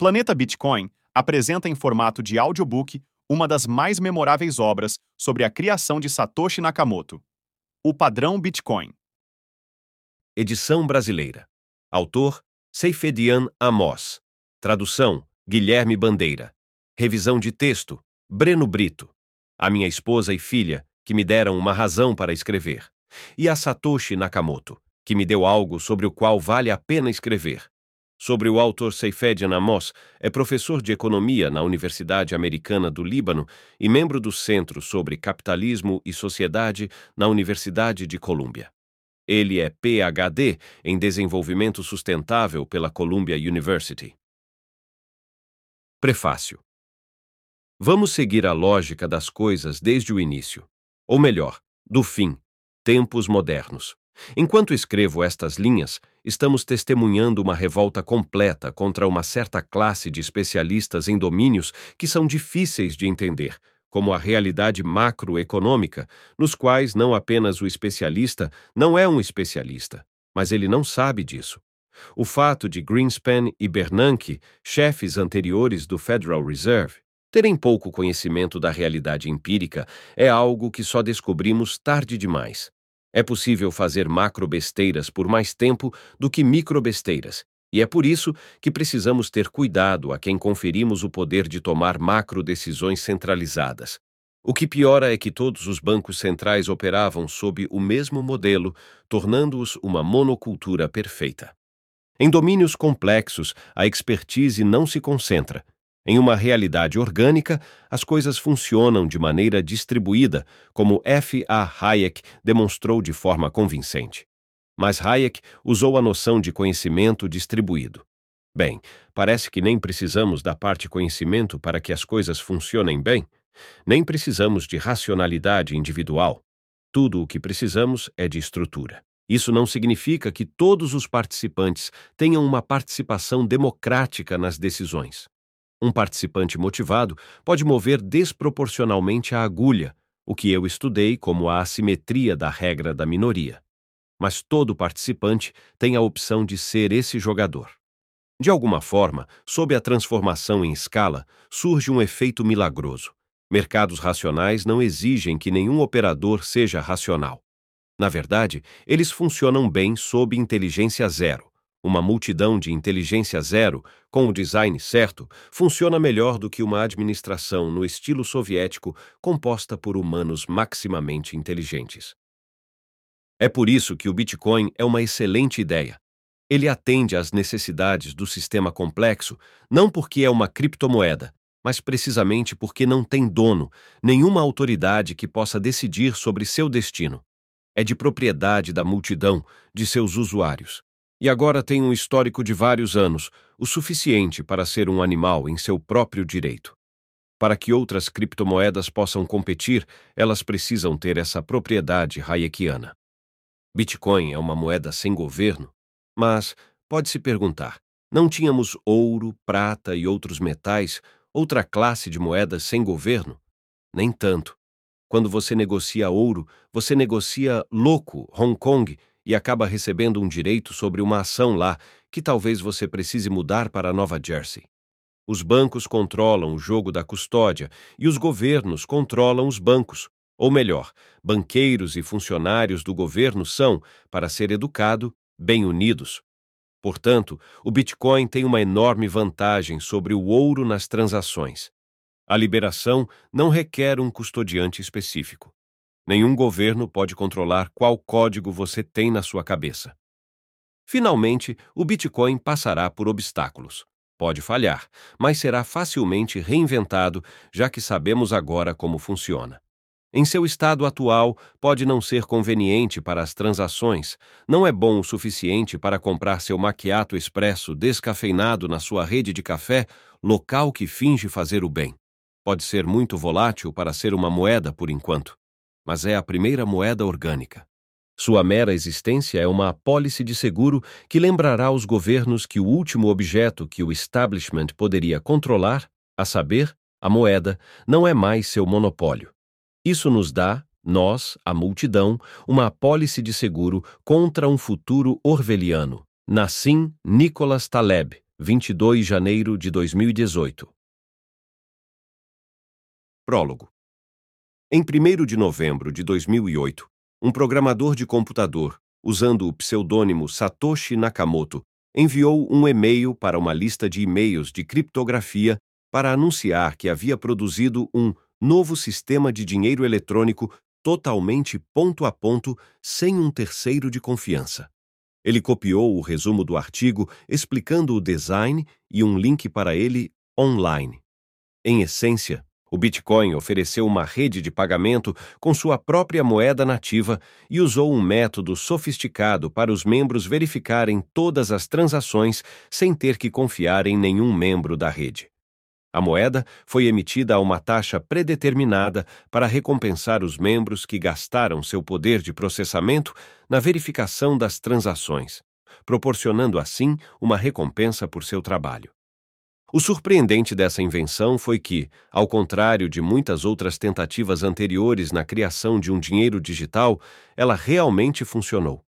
Planeta Bitcoin apresenta em formato de audiobook uma das mais memoráveis obras sobre a criação de Satoshi Nakamoto, O Padrão Bitcoin. Edição brasileira. Autor: Seifedian Amos. Tradução: Guilherme Bandeira. Revisão de texto: Breno Brito. A minha esposa e filha, que me deram uma razão para escrever. E a Satoshi Nakamoto, que me deu algo sobre o qual vale a pena escrever sobre o autor Seifedian Amos, é professor de economia na Universidade Americana do Líbano e membro do Centro sobre Capitalismo e Sociedade na Universidade de Colômbia. Ele é PhD em Desenvolvimento Sustentável pela Columbia University. Prefácio Vamos seguir a lógica das coisas desde o início, ou melhor, do fim, tempos modernos. Enquanto escrevo estas linhas, estamos testemunhando uma revolta completa contra uma certa classe de especialistas em domínios que são difíceis de entender, como a realidade macroeconômica, nos quais não apenas o especialista não é um especialista, mas ele não sabe disso. O fato de Greenspan e Bernanke, chefes anteriores do Federal Reserve, terem pouco conhecimento da realidade empírica é algo que só descobrimos tarde demais. É possível fazer macrobesteiras por mais tempo do que microbesteiras, e é por isso que precisamos ter cuidado a quem conferimos o poder de tomar macro-decisões centralizadas. O que piora é que todos os bancos centrais operavam sob o mesmo modelo, tornando-os uma monocultura perfeita. Em domínios complexos, a expertise não se concentra, em uma realidade orgânica, as coisas funcionam de maneira distribuída, como F. A. Hayek demonstrou de forma convincente. Mas Hayek usou a noção de conhecimento distribuído. Bem, parece que nem precisamos da parte conhecimento para que as coisas funcionem bem. Nem precisamos de racionalidade individual. Tudo o que precisamos é de estrutura. Isso não significa que todos os participantes tenham uma participação democrática nas decisões. Um participante motivado pode mover desproporcionalmente a agulha, o que eu estudei como a assimetria da regra da minoria. Mas todo participante tem a opção de ser esse jogador. De alguma forma, sob a transformação em escala, surge um efeito milagroso. Mercados racionais não exigem que nenhum operador seja racional. Na verdade, eles funcionam bem sob inteligência zero uma multidão de inteligência zero, com o design certo, funciona melhor do que uma administração no estilo soviético composta por humanos maximamente inteligentes. É por isso que o Bitcoin é uma excelente ideia. Ele atende às necessidades do sistema complexo não porque é uma criptomoeda, mas precisamente porque não tem dono, nenhuma autoridade que possa decidir sobre seu destino. É de propriedade da multidão, de seus usuários e agora tem um histórico de vários anos, o suficiente para ser um animal em seu próprio direito. Para que outras criptomoedas possam competir, elas precisam ter essa propriedade hayekiana. Bitcoin é uma moeda sem governo, mas pode-se perguntar: não tínhamos ouro, prata e outros metais, outra classe de moedas sem governo? Nem tanto. Quando você negocia ouro, você negocia louco, Hong Kong, e acaba recebendo um direito sobre uma ação lá que talvez você precise mudar para Nova Jersey. Os bancos controlam o jogo da custódia e os governos controlam os bancos. Ou melhor, banqueiros e funcionários do governo são, para ser educado, bem unidos. Portanto, o Bitcoin tem uma enorme vantagem sobre o ouro nas transações. A liberação não requer um custodiante específico. Nenhum governo pode controlar qual código você tem na sua cabeça. Finalmente, o Bitcoin passará por obstáculos. Pode falhar, mas será facilmente reinventado, já que sabemos agora como funciona. Em seu estado atual, pode não ser conveniente para as transações, não é bom o suficiente para comprar seu maquiato expresso descafeinado na sua rede de café, local que finge fazer o bem. Pode ser muito volátil para ser uma moeda por enquanto mas é a primeira moeda orgânica. Sua mera existência é uma apólice de seguro que lembrará aos governos que o último objeto que o establishment poderia controlar, a saber, a moeda, não é mais seu monopólio. Isso nos dá, nós, a multidão, uma apólice de seguro contra um futuro orwelliano. Nassim Nicholas Taleb, 22 de janeiro de 2018. Prólogo. Em 1 de novembro de 2008, um programador de computador, usando o pseudônimo Satoshi Nakamoto, enviou um e-mail para uma lista de e-mails de criptografia para anunciar que havia produzido um novo sistema de dinheiro eletrônico totalmente ponto a ponto, sem um terceiro de confiança. Ele copiou o resumo do artigo explicando o design e um link para ele online. Em essência, o Bitcoin ofereceu uma rede de pagamento com sua própria moeda nativa e usou um método sofisticado para os membros verificarem todas as transações sem ter que confiar em nenhum membro da rede. A moeda foi emitida a uma taxa predeterminada para recompensar os membros que gastaram seu poder de processamento na verificação das transações, proporcionando assim uma recompensa por seu trabalho. O surpreendente dessa invenção foi que, ao contrário de muitas outras tentativas anteriores na criação de um dinheiro digital, ela realmente funcionou.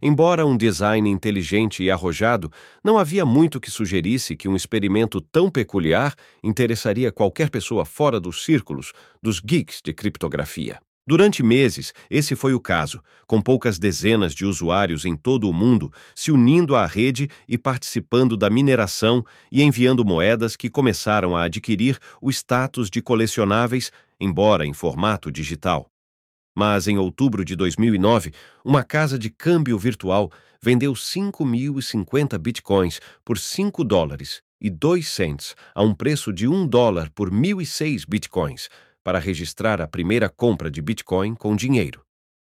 Embora um design inteligente e arrojado, não havia muito que sugerisse que um experimento tão peculiar interessaria qualquer pessoa fora dos círculos dos geeks de criptografia. Durante meses, esse foi o caso, com poucas dezenas de usuários em todo o mundo se unindo à rede e participando da mineração e enviando moedas que começaram a adquirir o status de colecionáveis, embora em formato digital. Mas em outubro de 2009, uma casa de câmbio virtual vendeu 5.050 bitcoins por 5 dólares e 2 cents a um preço de 1 dólar por 1.006 bitcoins para registrar a primeira compra de bitcoin com dinheiro.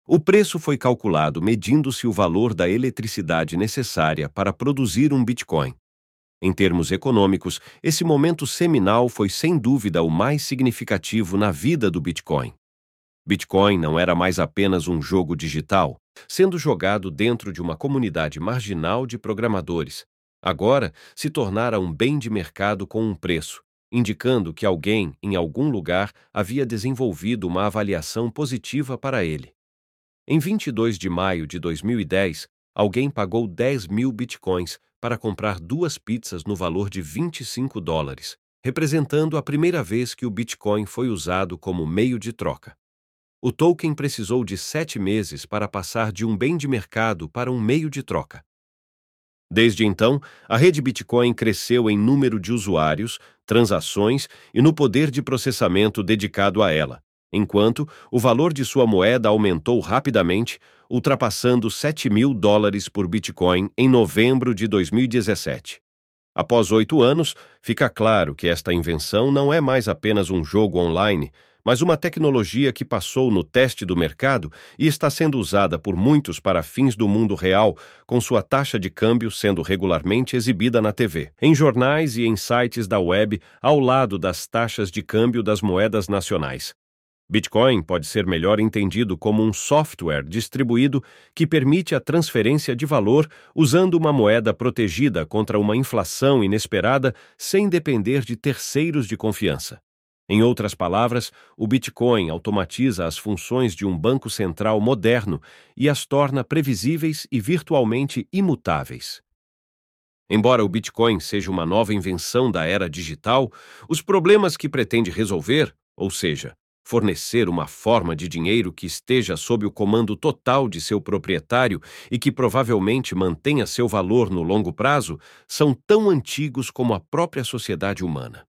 O preço foi calculado medindo-se o valor da eletricidade necessária para produzir um bitcoin. Em termos econômicos, esse momento seminal foi sem dúvida o mais significativo na vida do Bitcoin. Bitcoin não era mais apenas um jogo digital, sendo jogado dentro de uma comunidade marginal de programadores. Agora se tornara um bem de mercado com um preço, indicando que alguém, em algum lugar, havia desenvolvido uma avaliação positiva para ele. Em 22 de maio de 2010, alguém pagou 10 mil bitcoins para comprar duas pizzas no valor de 25 dólares, representando a primeira vez que o Bitcoin foi usado como meio de troca. O token precisou de sete meses para passar de um bem de mercado para um meio de troca. Desde então, a rede Bitcoin cresceu em número de usuários, transações e no poder de processamento dedicado a ela, enquanto o valor de sua moeda aumentou rapidamente, ultrapassando 7 mil dólares por Bitcoin em novembro de 2017. Após oito anos, fica claro que esta invenção não é mais apenas um jogo online, mas uma tecnologia que passou no teste do mercado e está sendo usada por muitos para fins do mundo real, com sua taxa de câmbio sendo regularmente exibida na TV, em jornais e em sites da web, ao lado das taxas de câmbio das moedas nacionais. Bitcoin pode ser melhor entendido como um software distribuído que permite a transferência de valor usando uma moeda protegida contra uma inflação inesperada sem depender de terceiros de confiança. Em outras palavras, o Bitcoin automatiza as funções de um banco central moderno e as torna previsíveis e virtualmente imutáveis. Embora o Bitcoin seja uma nova invenção da era digital, os problemas que pretende resolver, ou seja, fornecer uma forma de dinheiro que esteja sob o comando total de seu proprietário e que provavelmente mantenha seu valor no longo prazo, são tão antigos como a própria sociedade humana.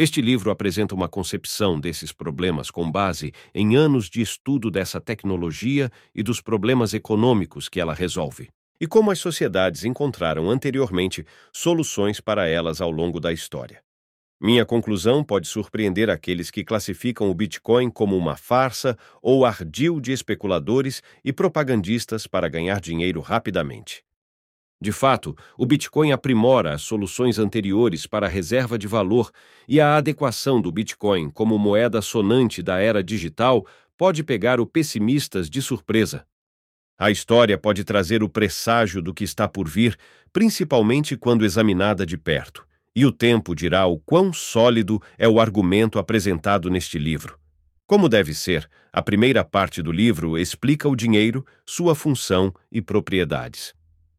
Este livro apresenta uma concepção desses problemas com base em anos de estudo dessa tecnologia e dos problemas econômicos que ela resolve, e como as sociedades encontraram anteriormente soluções para elas ao longo da história. Minha conclusão pode surpreender aqueles que classificam o Bitcoin como uma farsa ou ardil de especuladores e propagandistas para ganhar dinheiro rapidamente. De fato, o Bitcoin aprimora as soluções anteriores para a reserva de valor e a adequação do Bitcoin como moeda sonante da era digital pode pegar o pessimistas de surpresa. A história pode trazer o presságio do que está por vir, principalmente quando examinada de perto, e o tempo dirá o quão sólido é o argumento apresentado neste livro. Como deve ser, a primeira parte do livro explica o dinheiro, sua função e propriedades.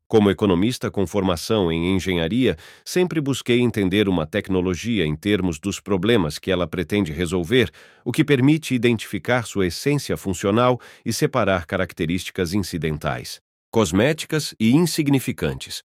Como economista com formação em engenharia, sempre busquei entender uma tecnologia em termos dos problemas que ela pretende resolver, o que permite identificar sua essência funcional e separar características incidentais, cosméticas e insignificantes.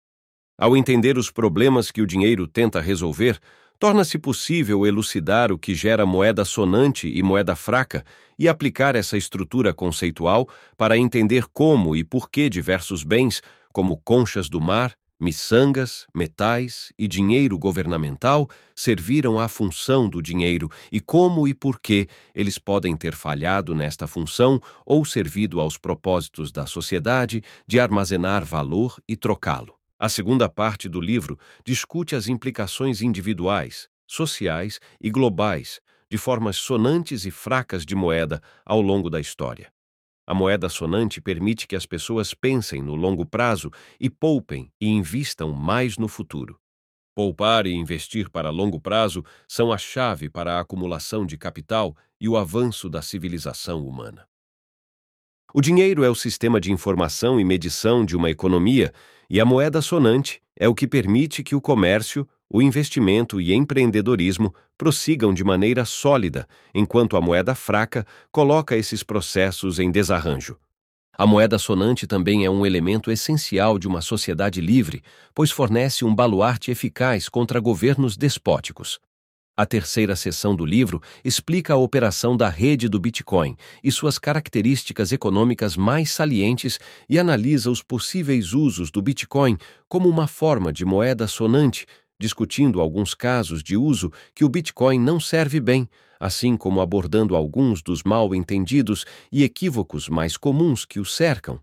Ao entender os problemas que o dinheiro tenta resolver, torna-se possível elucidar o que gera moeda sonante e moeda fraca e aplicar essa estrutura conceitual para entender como e por que diversos bens, como conchas do mar, miçangas, metais e dinheiro governamental, serviram à função do dinheiro e como e por que eles podem ter falhado nesta função ou servido aos propósitos da sociedade de armazenar valor e trocá-lo. A segunda parte do livro discute as implicações individuais, sociais e globais de formas sonantes e fracas de moeda ao longo da história. A moeda sonante permite que as pessoas pensem no longo prazo e poupem e invistam mais no futuro. Poupar e investir para longo prazo são a chave para a acumulação de capital e o avanço da civilização humana. O dinheiro é o sistema de informação e medição de uma economia, e a moeda sonante é o que permite que o comércio, o investimento e empreendedorismo prossigam de maneira sólida, enquanto a moeda fraca coloca esses processos em desarranjo. A moeda sonante também é um elemento essencial de uma sociedade livre, pois fornece um baluarte eficaz contra governos despóticos. A terceira seção do livro explica a operação da rede do Bitcoin e suas características econômicas mais salientes e analisa os possíveis usos do Bitcoin como uma forma de moeda sonante, discutindo alguns casos de uso que o Bitcoin não serve bem, assim como abordando alguns dos mal entendidos e equívocos mais comuns que o cercam.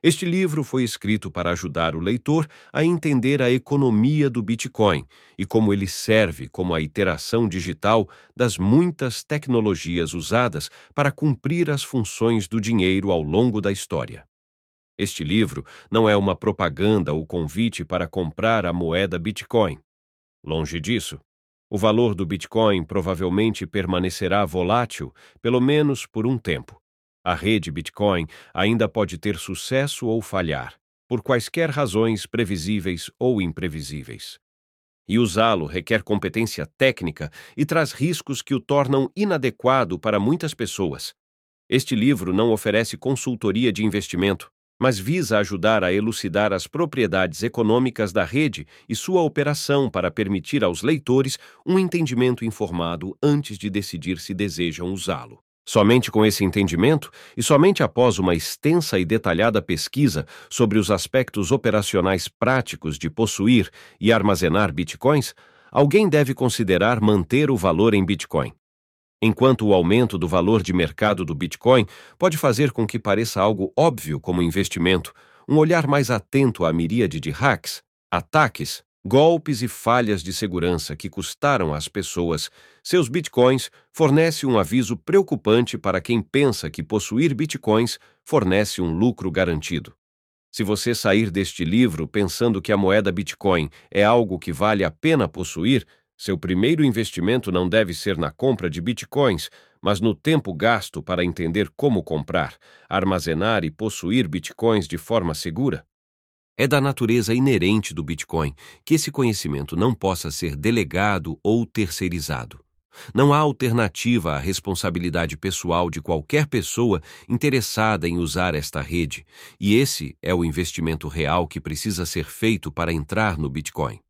Este livro foi escrito para ajudar o leitor a entender a economia do Bitcoin e como ele serve como a iteração digital das muitas tecnologias usadas para cumprir as funções do dinheiro ao longo da história. Este livro não é uma propaganda ou convite para comprar a moeda Bitcoin. Longe disso. O valor do Bitcoin provavelmente permanecerá volátil, pelo menos por um tempo. A rede Bitcoin ainda pode ter sucesso ou falhar, por quaisquer razões previsíveis ou imprevisíveis. E usá-lo requer competência técnica e traz riscos que o tornam inadequado para muitas pessoas. Este livro não oferece consultoria de investimento, mas visa ajudar a elucidar as propriedades econômicas da rede e sua operação para permitir aos leitores um entendimento informado antes de decidir se desejam usá-lo. Somente com esse entendimento e somente após uma extensa e detalhada pesquisa sobre os aspectos operacionais práticos de possuir e armazenar bitcoins, alguém deve considerar manter o valor em bitcoin. Enquanto o aumento do valor de mercado do bitcoin pode fazer com que pareça algo óbvio como investimento, um olhar mais atento à miríade de hacks, ataques golpes e falhas de segurança que custaram às pessoas seus bitcoins fornece um aviso preocupante para quem pensa que possuir bitcoins fornece um lucro garantido. Se você sair deste livro pensando que a moeda Bitcoin é algo que vale a pena possuir, seu primeiro investimento não deve ser na compra de bitcoins, mas no tempo gasto para entender como comprar, armazenar e possuir bitcoins de forma segura. É da natureza inerente do Bitcoin que esse conhecimento não possa ser delegado ou terceirizado. Não há alternativa à responsabilidade pessoal de qualquer pessoa interessada em usar esta rede, e esse é o investimento real que precisa ser feito para entrar no Bitcoin.